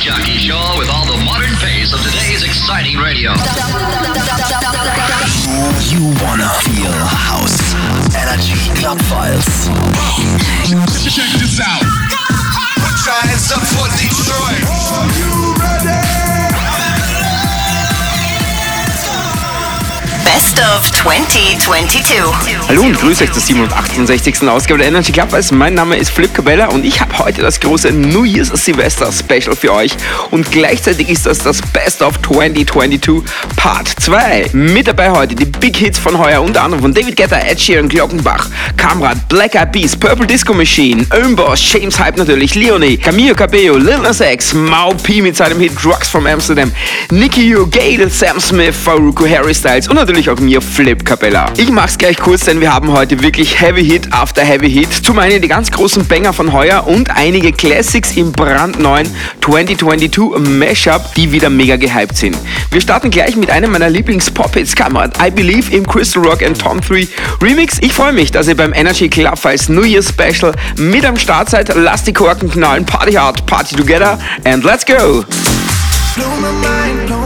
disc jockey show with all the modern pace of today's exciting radio. You wanna feel house. Energy Club Files. Check this out. Put your hands up for Detroit. Are you ready? Best of 2022. Hallo und grüße euch zur 768. Ausgabe der Energy Club. Mein Name ist Flip Cabella und ich habe heute das große New Year's Silvester Special für euch. Und gleichzeitig ist das das Best of 2022 Part 2. Mit dabei heute die Big Hits von heuer, unter anderem von David Guetta, Ed Sheeran, Glockenbach, Kamrat, Black Eyed Peas, Purple Disco Machine, Ömboss, James Hype natürlich, Leonie, Camilo Cabello, Lil Nas X, Mau P mit seinem Hit Drugs from Amsterdam, Nicky U, Gale, Sam Smith, Faruku, Harry Styles und natürlich auch mir, Flip Capella. Ich mach's gleich kurz, denn wir haben heute wirklich Heavy Hit after Heavy Hit. Zum einen die ganz großen Banger von heuer und einige Classics im brandneuen 2022 Mashup, die wieder mega gehypt sind. Wir starten gleich mit einem meiner Lieblings-Pop-Hits, Kamerad, I Believe im Crystal Rock and Tom 3 Remix. Ich freue mich, dass ihr beim Energy Club als New Year Special mit am Start seid. Lasst die Korken knallen, Party hard, Party together and let's go! Blow my mind, blow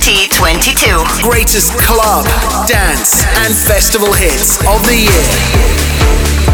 2022. Greatest club, dance, and festival hits of the year.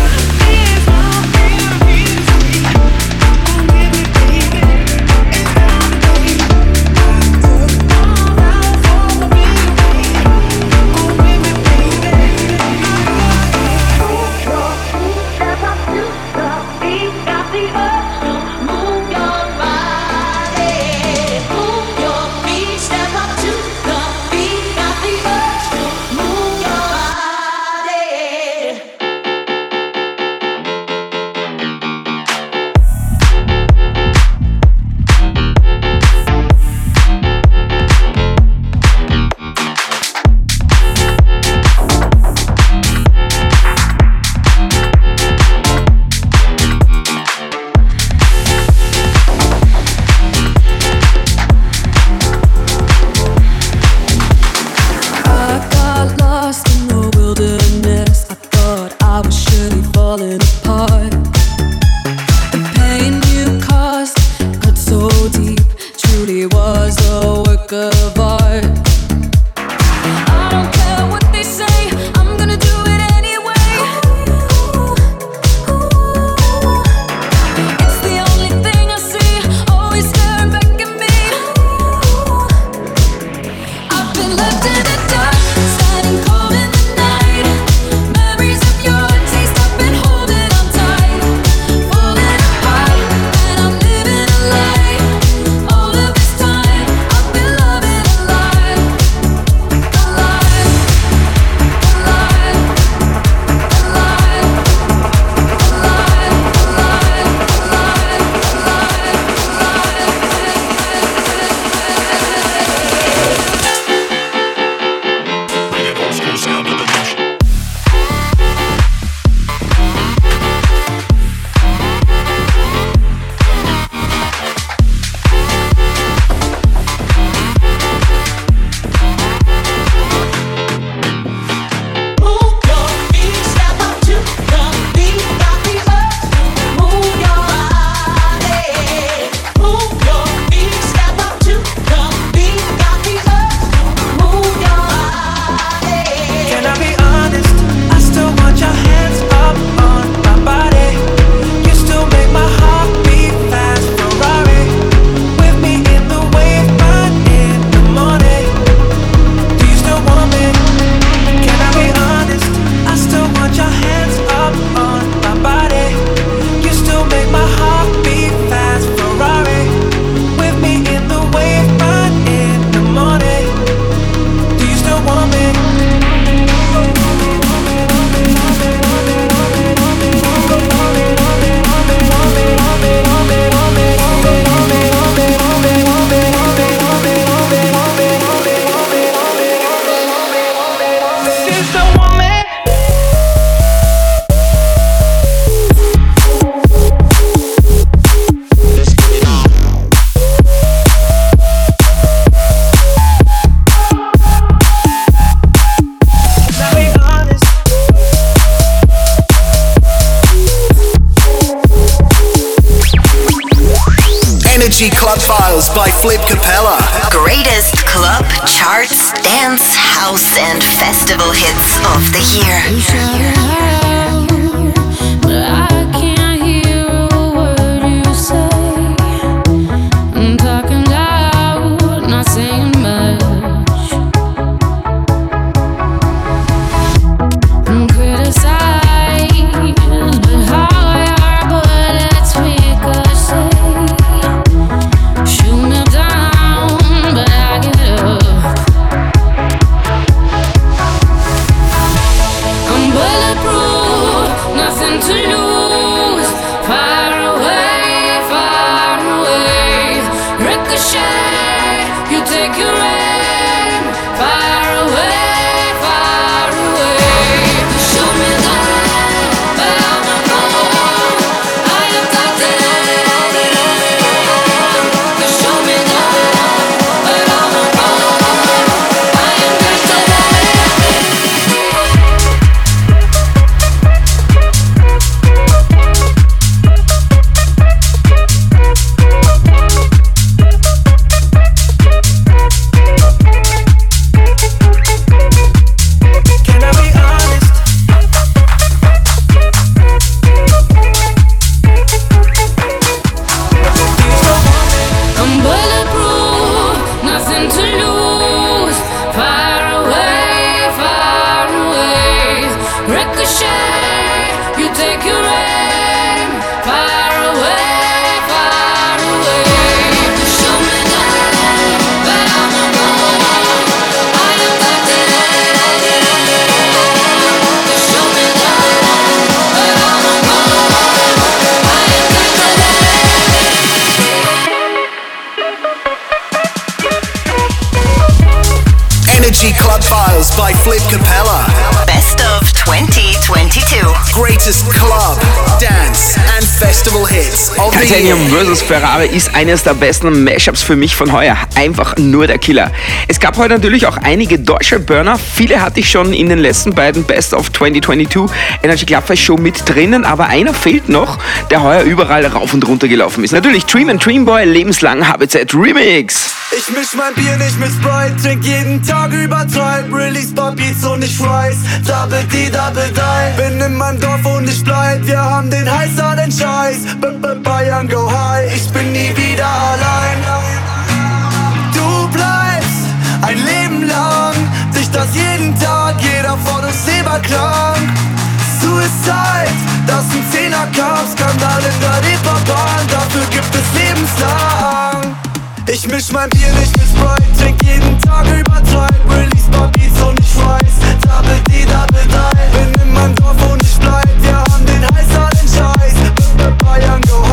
Vs. Ferrari ist eines der besten Mashups für mich von heuer. Einfach nur der Killer. Es gab heute natürlich auch einige deutsche Burner. Viele hatte ich schon in den letzten beiden Best of 2022 Energy Club Show mit drinnen, aber einer fehlt noch, der heuer überall rauf und runter gelaufen ist. Natürlich Dream and Dream Boy, lebenslang HBZ Remix. Ich misch mein Bier nicht mit Sprite, trink jeden Tag übertreib. Release Beats und ich Fries, Double D, Double Die. Bin in meinem Dorf und ich bleib, wir haben den heißer den Scheiß. B -b Bayern go high, ich bin nie wieder allein. Du bleibst ein Leben lang, dich das jeden Tag, jeder von uns Leberkrank. Suicide, das sind Zehnerkampf, Skandal in der Reeperbahn, dafür gibt es lebenslang. Ich misch mein Bier nicht mit Sprite, trink jeden Tag übertreib Release Beats und ich Fries, Double D, Double Die Bin in meinem Dorf und ich bleib, wir haben den heißer den Scheiß. -b Bayern go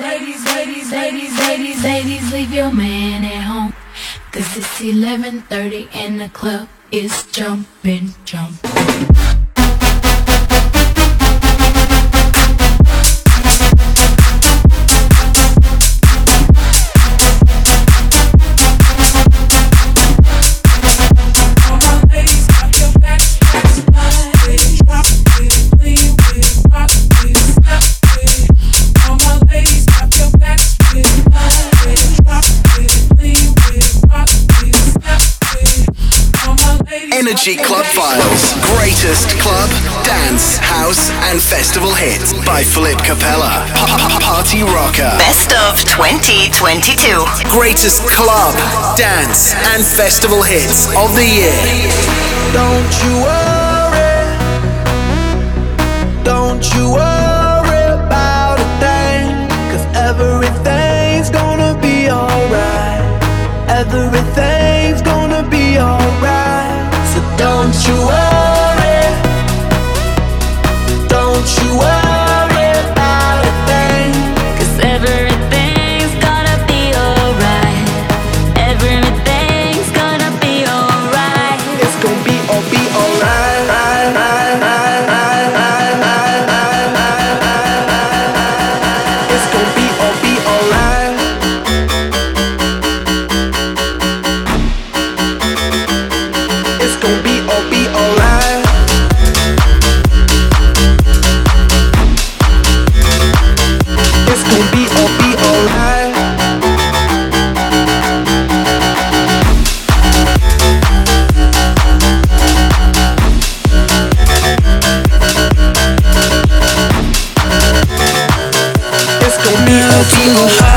ladies, ladies, ladies, ladies, ladies, leave your man at home. Cause it's 11.30 and the club is jumping, jumping. Energy Club Files. Greatest club, dance, house, and festival hits by Philip Capella. Party Rocker. Best of 2022. Greatest club, dance, and festival hits of the year. Don't you worry. Don't you worry about a thing. Cause everything's gonna be alright. Everything's gonna be alright you are. I'll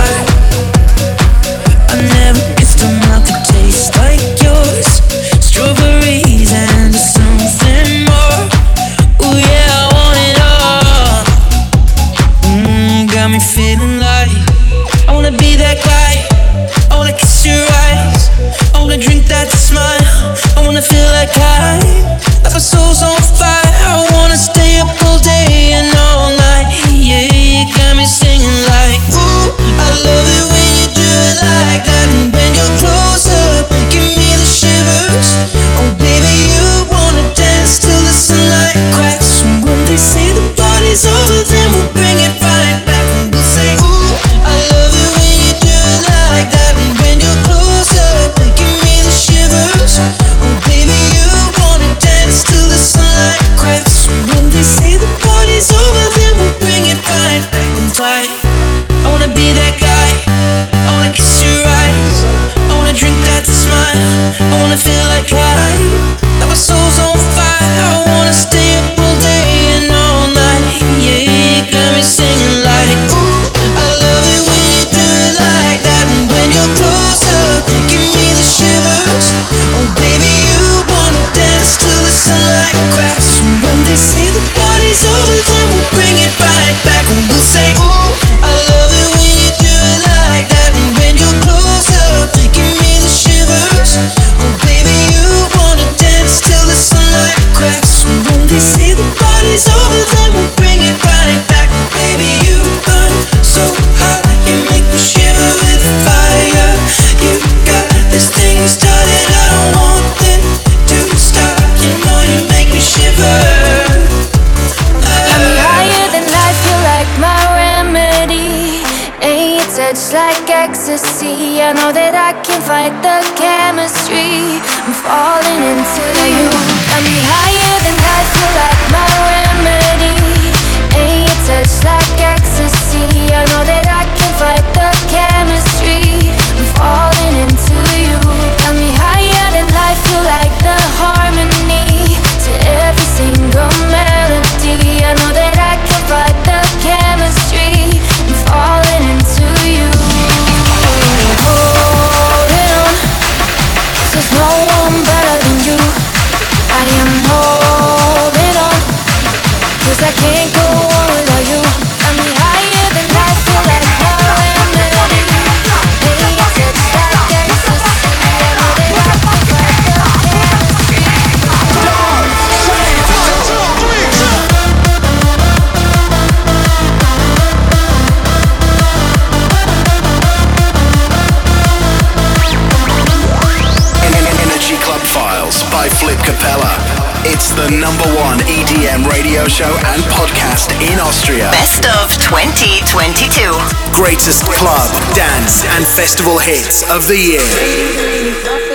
festival hits of the year.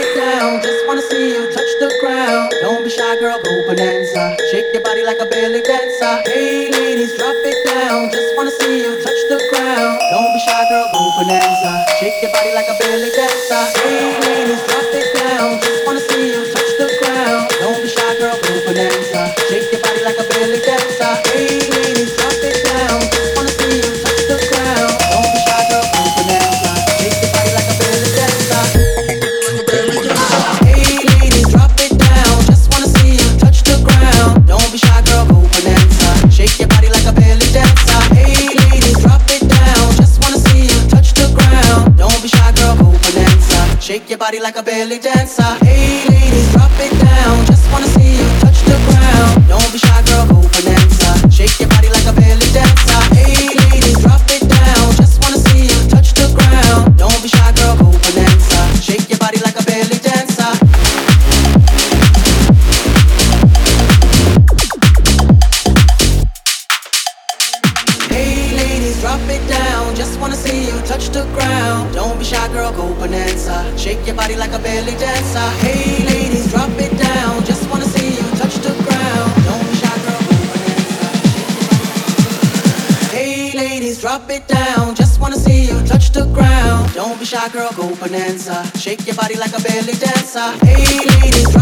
dancer bonanza. Shake your body like a belly dancer. Hey, ladies.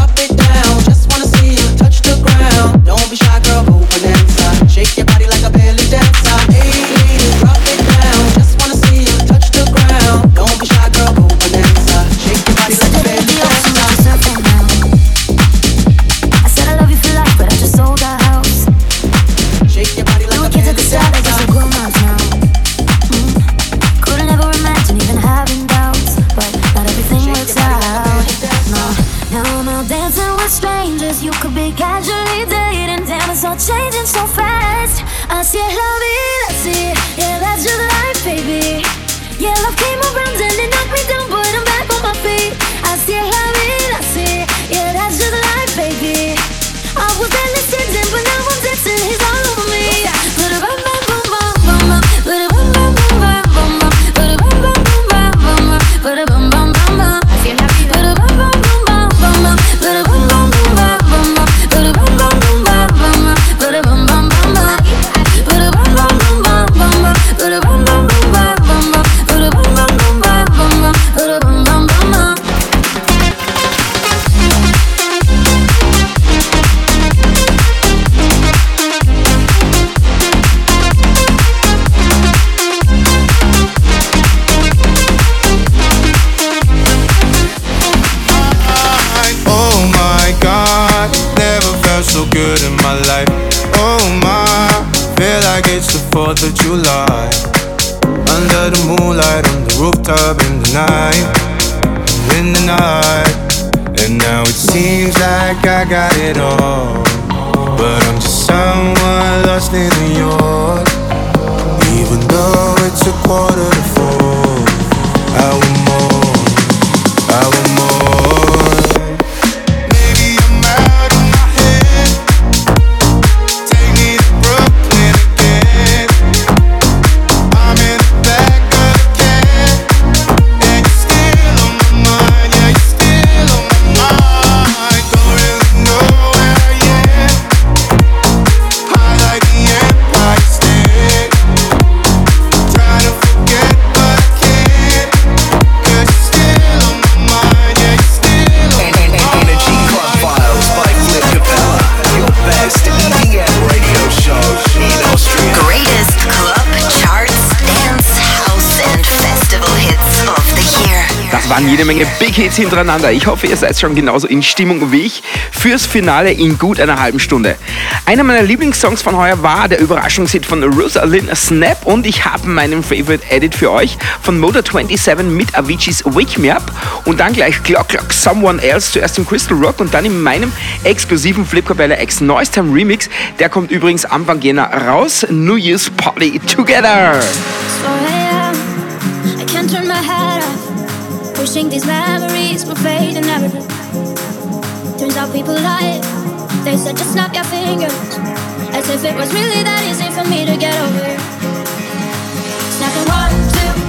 Das waren jede Menge Big Hits hintereinander. Ich hoffe, ihr seid schon genauso in Stimmung wie ich fürs Finale in gut einer halben Stunde. Einer meiner Lieblingssongs von heuer war der Überraschungshit von Rosalind Snap und ich habe meinen Favorite Edit für euch von Motor27 mit Avicii's Wake Me Up und dann gleich Glock Glock Someone Else zuerst im Crystal Rock und dann in meinem exklusiven Flip Capella X Noise Time Remix. Der kommt übrigens Anfang Jänner raus. New Year's Party Together. So, yeah, Wishing these memories would fade and never Turns out people lie. They said just snap your fingers. As if it was really that easy for me to get over. Snapping one, two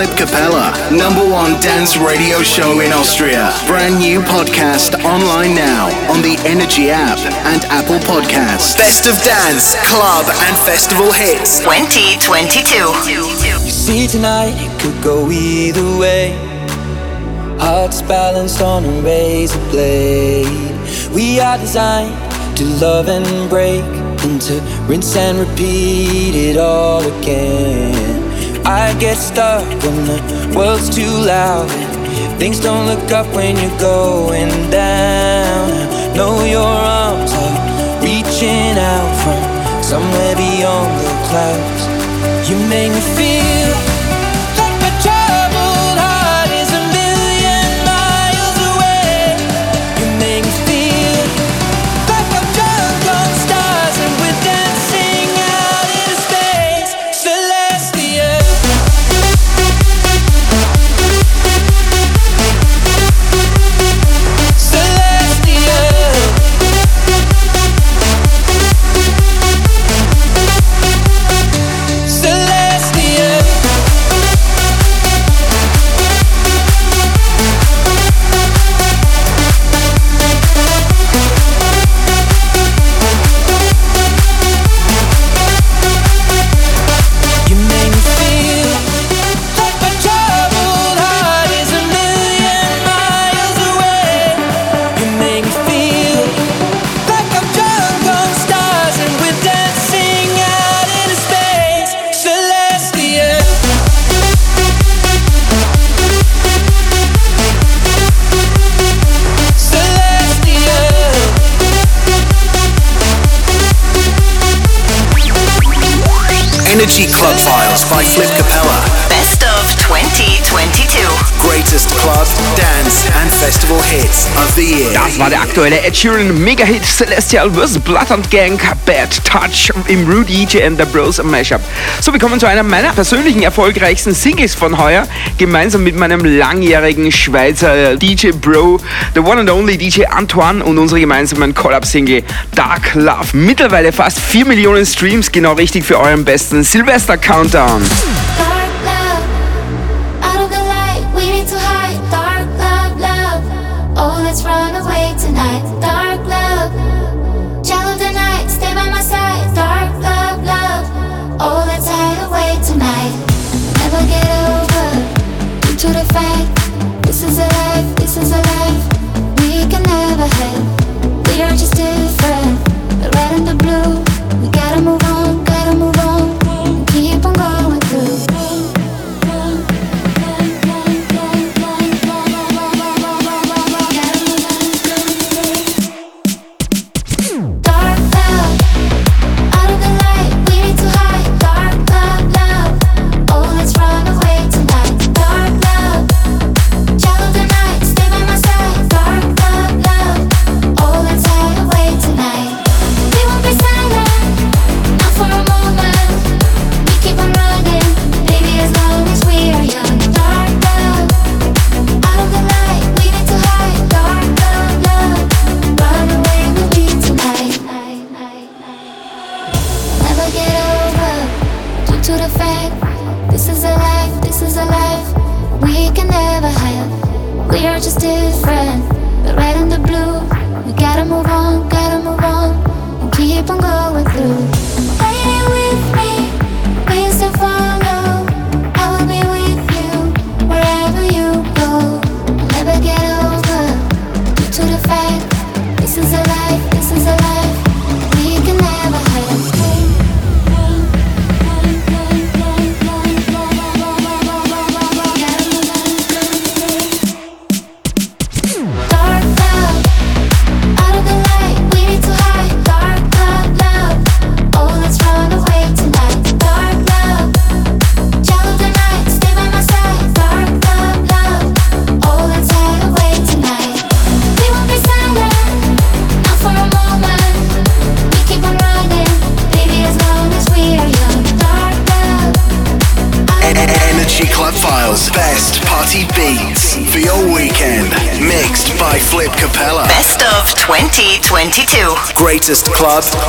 Philip Capella, number one dance radio show in Austria. Brand new podcast online now on the Energy app and Apple Podcasts. Best of dance, club, and festival hits 2022. You see, tonight it could go either way. Hearts balanced on a razor blade. We are designed to love and break and to rinse and repeat it all again. I get stuck when the world's too loud. Things don't look up when you're going down. Know your arms are reaching out from somewhere beyond the clouds. You make me feel. aktuelle Ed Sheeran Mega-Hit Celestial vs. Blood and Gang Bad Touch im Rude DJ and the Bros Mashup. So, wir kommen zu einer meiner persönlichen erfolgreichsten Singles von heuer, gemeinsam mit meinem langjährigen Schweizer DJ Bro, the one and only DJ Antoine und unserer gemeinsamen Collab-Single Dark Love. Mittlerweile fast 4 Millionen Streams, genau richtig für euren besten Silvester-Countdown.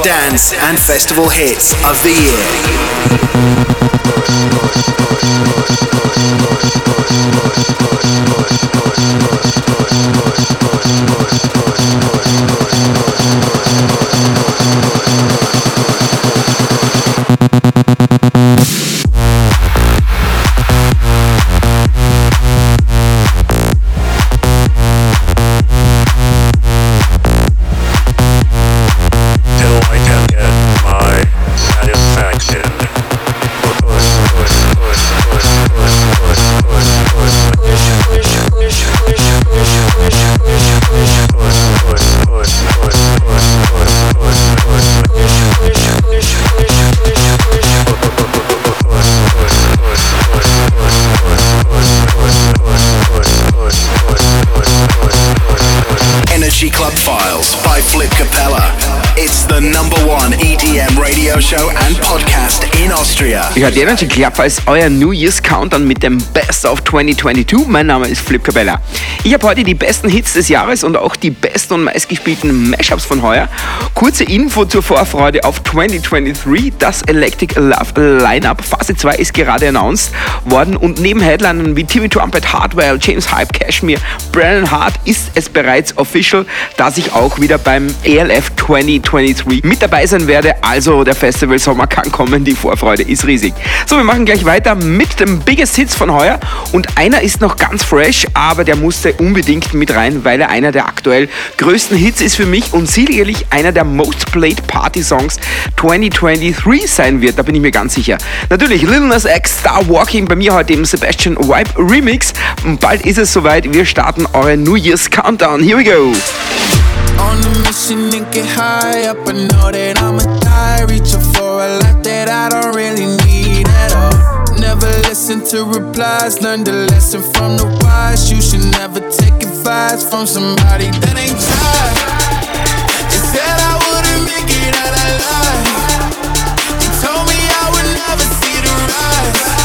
Dance, and festival hits of the year. Ihr hört Energy Club als euer New Year's Countdown mit dem Best of 2022. Mein Name ist Flip Cabella. Ich habe heute die besten Hits des Jahres und auch die besten und meistgespielten Mashups von heuer. Kurze Info zur Vorfreude auf 2023. Das Electric Love Lineup Phase 2 ist gerade announced worden und neben Headlinern wie Timmy Trumpet, Hardwell, James Hype, Cashmere, Brennan Hart ist es bereits official, dass ich auch wieder beim ELF 2023 mit dabei sein werde. Also der Festival Sommer kann kommen, die Vorfreude ist riesig. So, wir machen gleich weiter mit dem Biggest Hits von heuer und einer ist noch ganz fresh, aber der musste unbedingt mit rein, weil er einer der aktuell größten Hits ist für mich und sicherlich einer der Most Played Party Songs 2023 sein wird, da bin ich mir ganz sicher. Natürlich Lil Nas X Star Walking bei mir heute im Sebastian Wipe Remix und bald ist es soweit, wir starten eure New Year's Countdown. Here we go. On a mission and get high up. I know that I'ma die. Reaching for a life that I don't really need. Never listen to replies. Learn the lesson from the wise. You should never take advice from somebody that ain't tried. They said I wouldn't make it out alive. They told me I would never see the rise.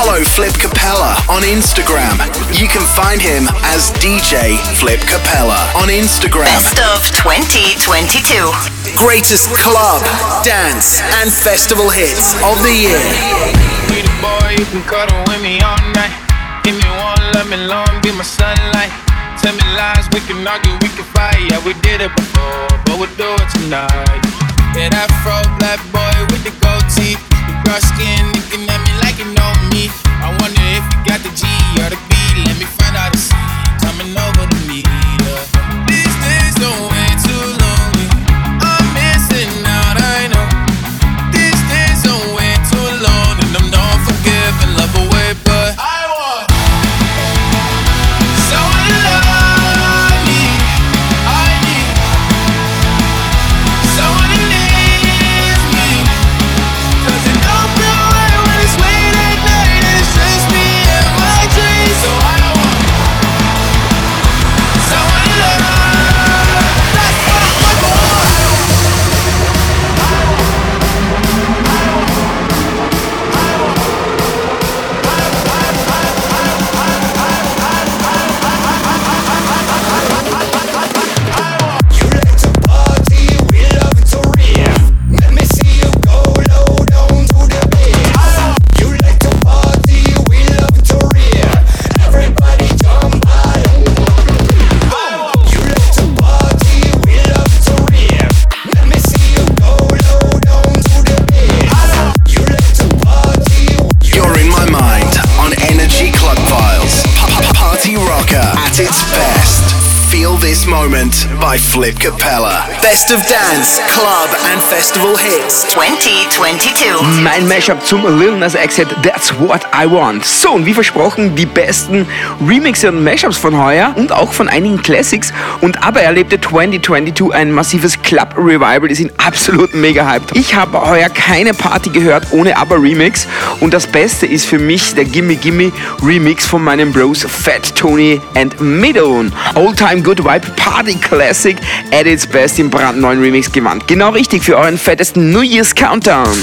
Follow Flip Capella on Instagram. You can find him as DJ Flip Capella on Instagram. Best of 2022. Greatest club, dance, and festival hits of the year. Be the boy, you can cuddle with me all night. Give me one, let me long, be my sunlight. tell me lies, we can argue, we can fight. Yeah, we did it before, but we'll do it tonight. Yeah, that fro black boy with the gold teeth, the dark skin looking at me you know me. I wonder if you got the G or the B. moment by Flip Capella. Best of dance, club, and festival hits. 2022. Mein Mashup zum Lil Nas X Hit That's What I Want. So, und wie versprochen, die besten Remixe und Mashups von heuer und auch von einigen Classics. Und aber erlebte 2022 ein massives Club Revival, die sind absolut mega hyped. Ich habe heuer keine Party gehört ohne aber Remix. Und das Beste ist für mich der Gimme Gimme Remix von meinen Bros Fat Tony and Middle. Old Time Good Vibe Party Classic at its best im brandneuen Remix gewandt. Genau richtig für euren fettesten New Year's Countdown.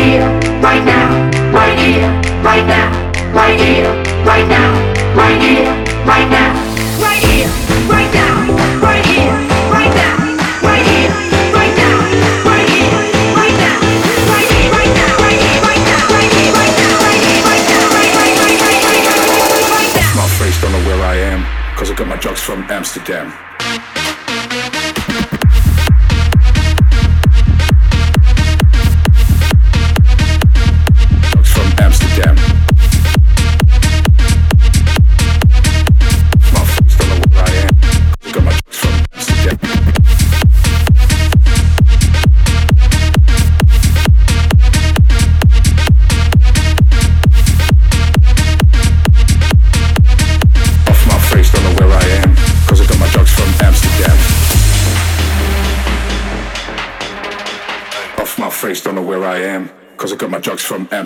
Here, right now, right here, right now, right here, right now, right here, right now, right here, right now, right here, right now, right here, right now, right here, right now, right here, right now, right here, right now, right here, right now, right here, right now, right, right, right, right, right, right, right now. My face don't know where I am, cause I got my drugs from Amsterdam.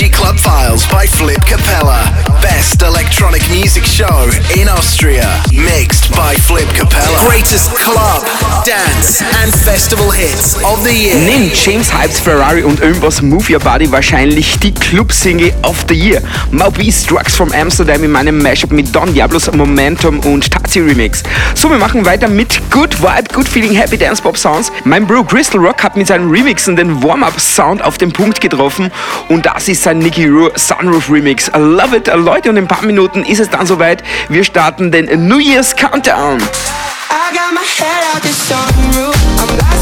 Energy Club Files by Flip Capella. Best electronic music show in Austria. Mixed by Flip Capella. Greatest club, dance and festival hits of the year. Neben James Hypes Ferrari und irgendwas Move Your Body wahrscheinlich die Club-Single of the Year. Maubis Drugs from Amsterdam in meinem Mashup mit Don Diablos Momentum und Tazi Remix. So, wir machen weiter mit Good Vibe, Good Feeling, Happy Dance Pop Sounds. Mein Bro Crystal Rock hat mit seinen Remixen den Warm-Up-Sound auf den Punkt getroffen und das ist sein Nicky Roo Sunroof Remix. I love it, Leute, und in ein paar Minuten ist es dann soweit. Wir starten den New Year's Countdown. I got my head out the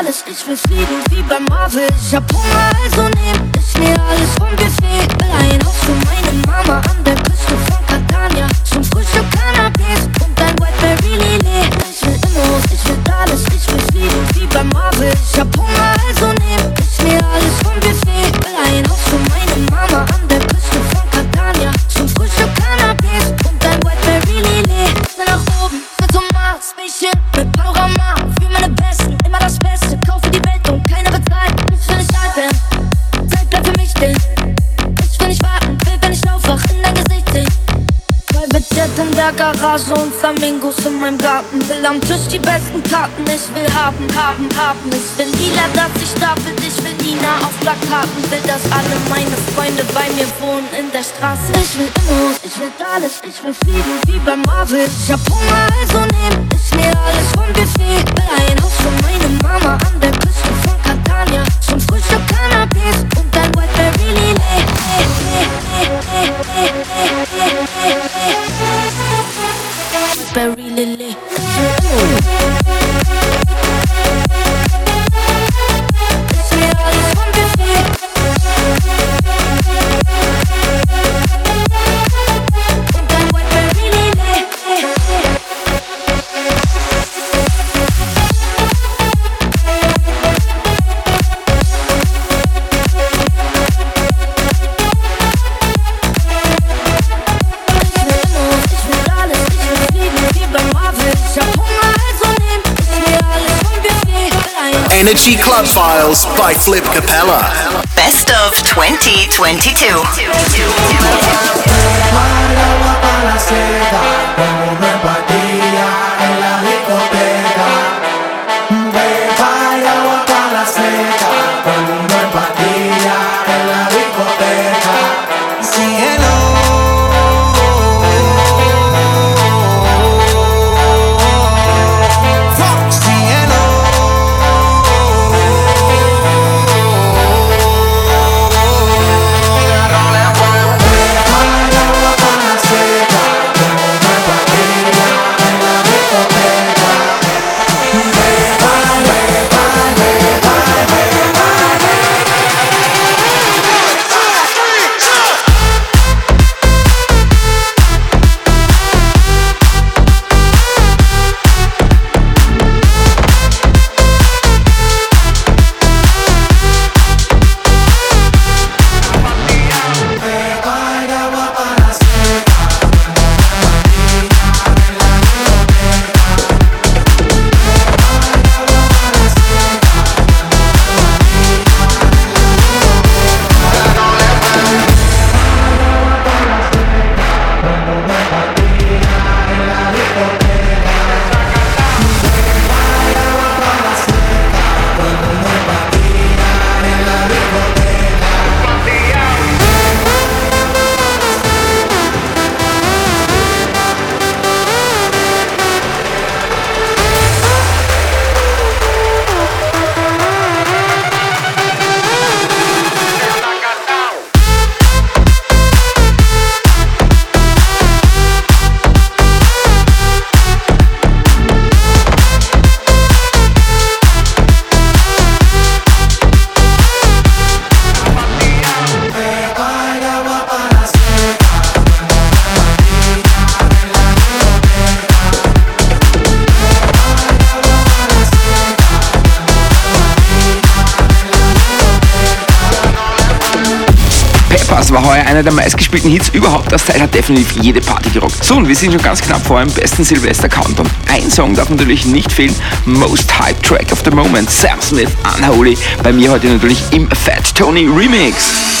alles, ich will fliegen wie bei Marvel. Ich hab Hunger, also nehm ich mir alles vom Buffet. Will ein Haus für meine Mama an der Garage und Flamingos in meinem Garten. Will am Tisch die besten Karten, ich will haben, haben, haben. Ich will lila, dass ich stapel, ich will Nina auf Plakaten. Will, dass alle meine Freunde bei mir wohnen in der Straße. Ich will immer, ich will alles, ich will fliegen wie bei Marvel. Ich hab Hunger, also nehm ich mir alles vom Buffet Will ein Haus für meine Mama an der Küste Energy Club Files by Flip Capella. Best of 2022. meistgespielten Hits überhaupt. Das Teil hat definitiv jede Party gerockt. So, und wir sind schon ganz knapp vor dem besten Silvester-Countdown. Ein Song darf natürlich nicht fehlen. Most Hype Track of the Moment. Sam Smith, Unholy. Bei mir heute natürlich im Fat Tony Remix.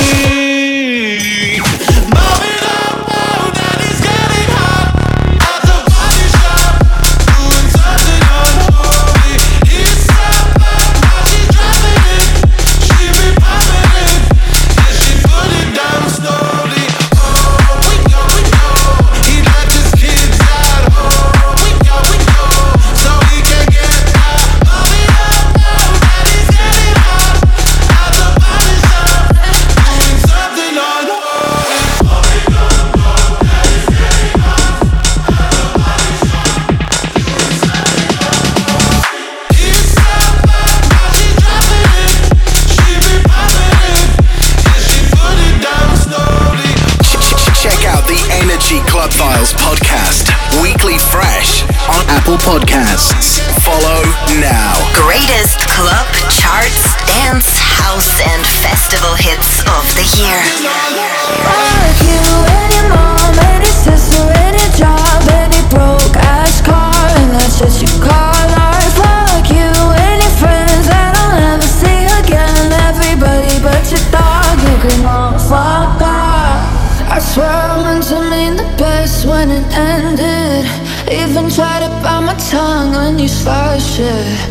Club charts, dance, house, and festival hits of the year. Fuck you and your mom, any sister, any job, any broke ass car, and that's just you call art. Fuck you and your friends that I'll never see again. Everybody but your dog, you can all fuck off. I swear I meant to mean the best when it ended. Even tried to bite my tongue when you started shit.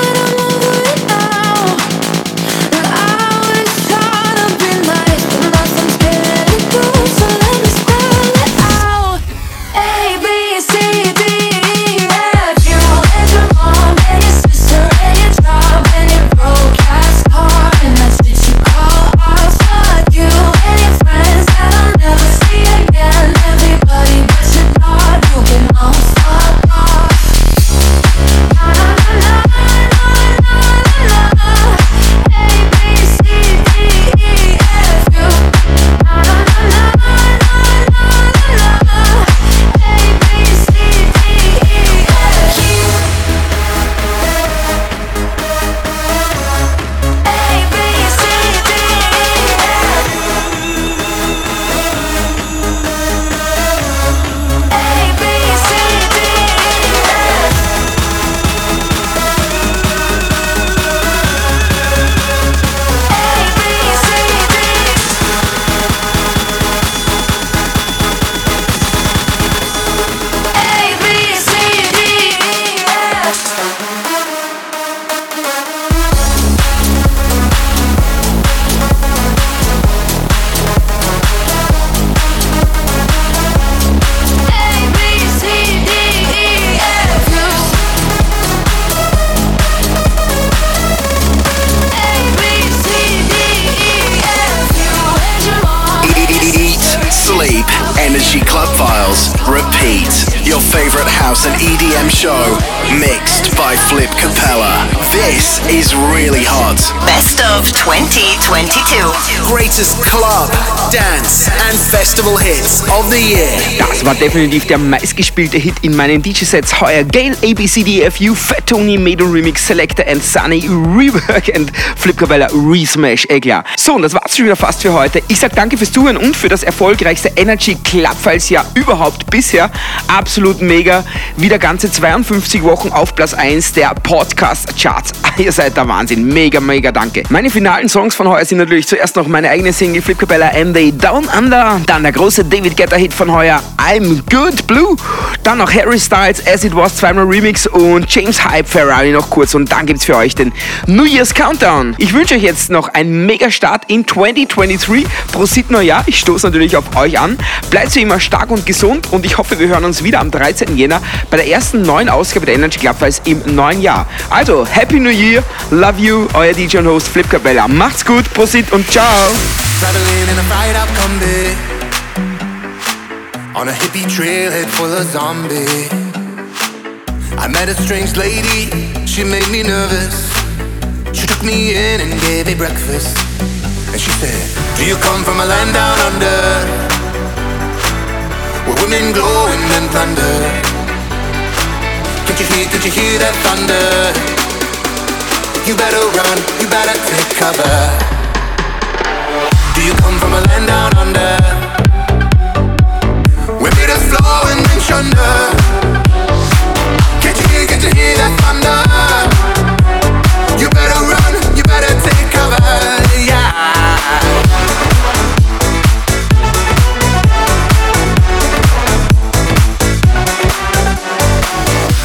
metalhead. Das war definitiv der meistgespielte Hit in meinen DJ-Sets heuer. Gail, ABCDFU, Fat Tony, Medo Remix, Selector and Sunny, Rework and Flip Cabella, Resmash, eh klar. So, und das war's schon wieder fast für heute. Ich sag danke fürs Zuhören und für das erfolgreichste Energy Club Files Jahr überhaupt bisher. Absolut mega. Wieder ganze 52 Wochen auf Platz 1 der Podcast Charts. Ihr seid der Wahnsinn. Mega, mega danke. Meine finalen Songs von heuer sind natürlich zuerst noch meine eigene Single Flip Cabella and They Down Under. Dann der große David Guetta Hit von heuer I'm Good Blue. Dann noch Harry Styles As It Was zweimal Remix und James Hype Ferrari noch kurz. Und dann gibt's für euch den New Year's Countdown. Ich wünsche euch jetzt noch einen mega Start in 2023. Prosit Neujahr. Ich stoße natürlich auf euch an. Bleibt wie immer stark und gesund und ich hoffe, wir hören uns wieder am 13. Jänner bei der ersten neuen Ausgabe der Energy Club Files im neuen Jahr. Also, Happy New Year, love you, euer DJ und Host Flip Cabella. Macht's gut, Prosit und ciao. On a hippie trailhead full of zombies. I met a strange lady, she made me nervous. She took me in and gave me breakfast. And she said, do you come from a land down under? Where women glow and thunder Can't you hear, can't you hear that thunder? You better run, you better take cover. Do you come from a land down under? And men shunder. Can't you hear, can't you hear that thunder? You better run, you better take cover, yeah.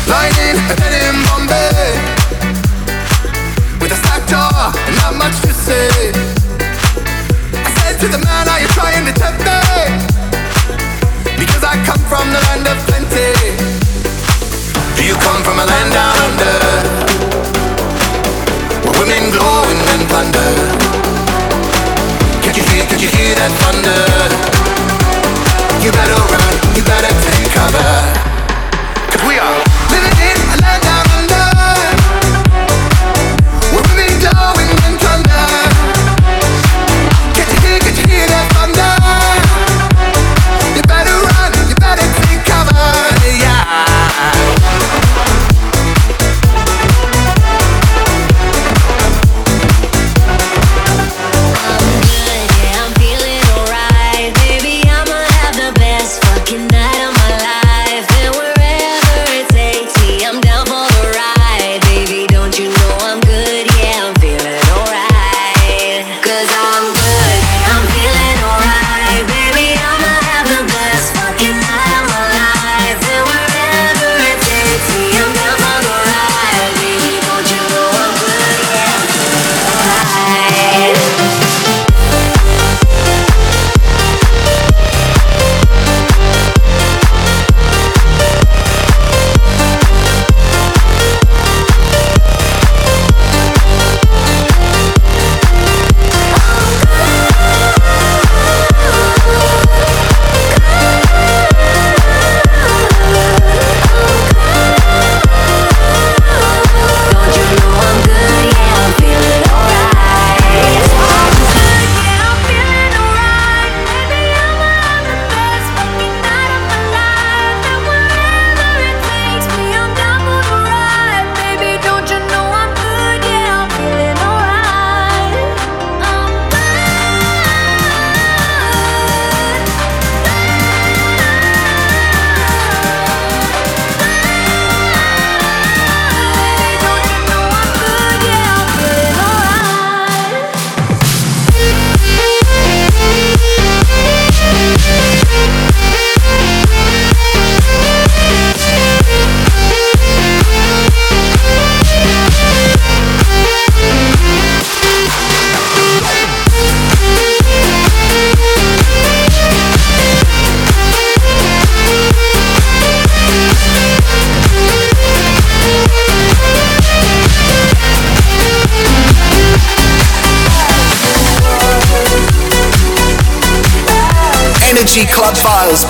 Lightning, in Bombay. With a not much to say I said to the man, are you trying to tempt me? I come from the land of plenty. Do you come from a land down under? Where women glow and plunder. Can't you hear, can't you hear that thunder? You better run, you better take cover. Cause we are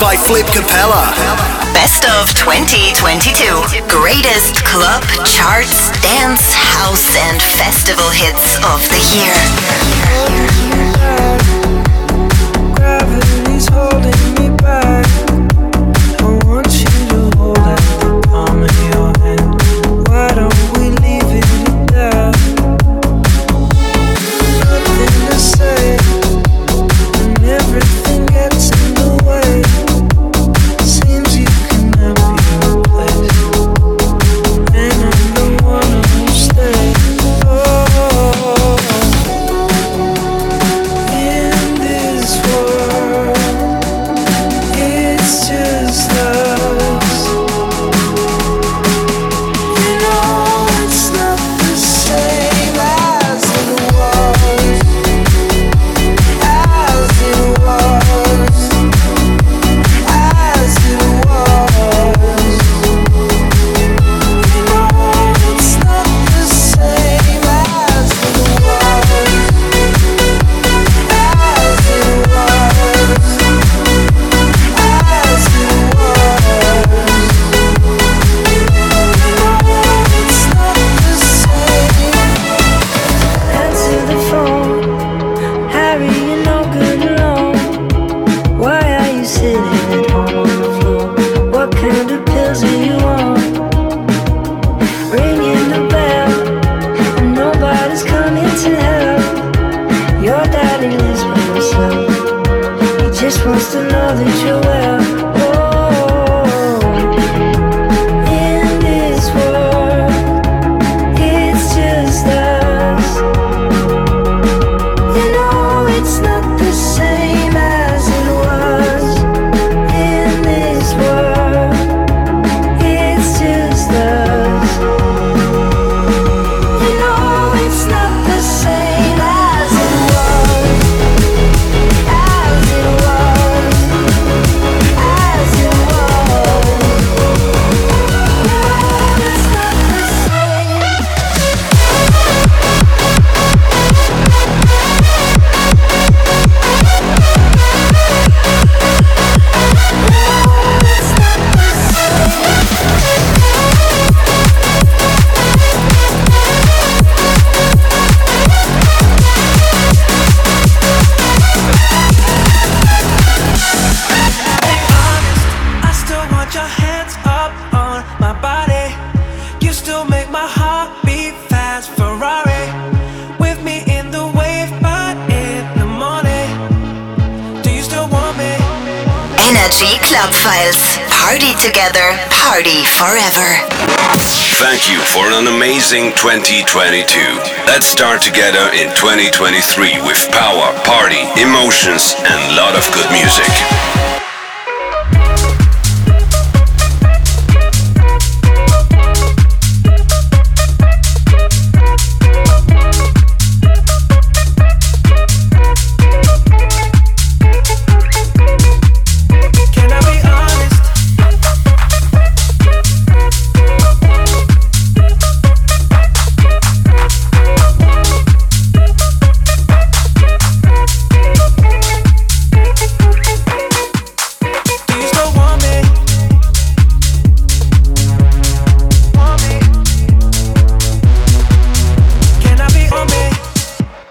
by Flip Capella. Best of 2022. Greatest club, charts, dance, house, and festival hits of the year. forever. Thank you for an amazing 2022. Let's start together in 2023 with power, party, emotions, and lot of good music.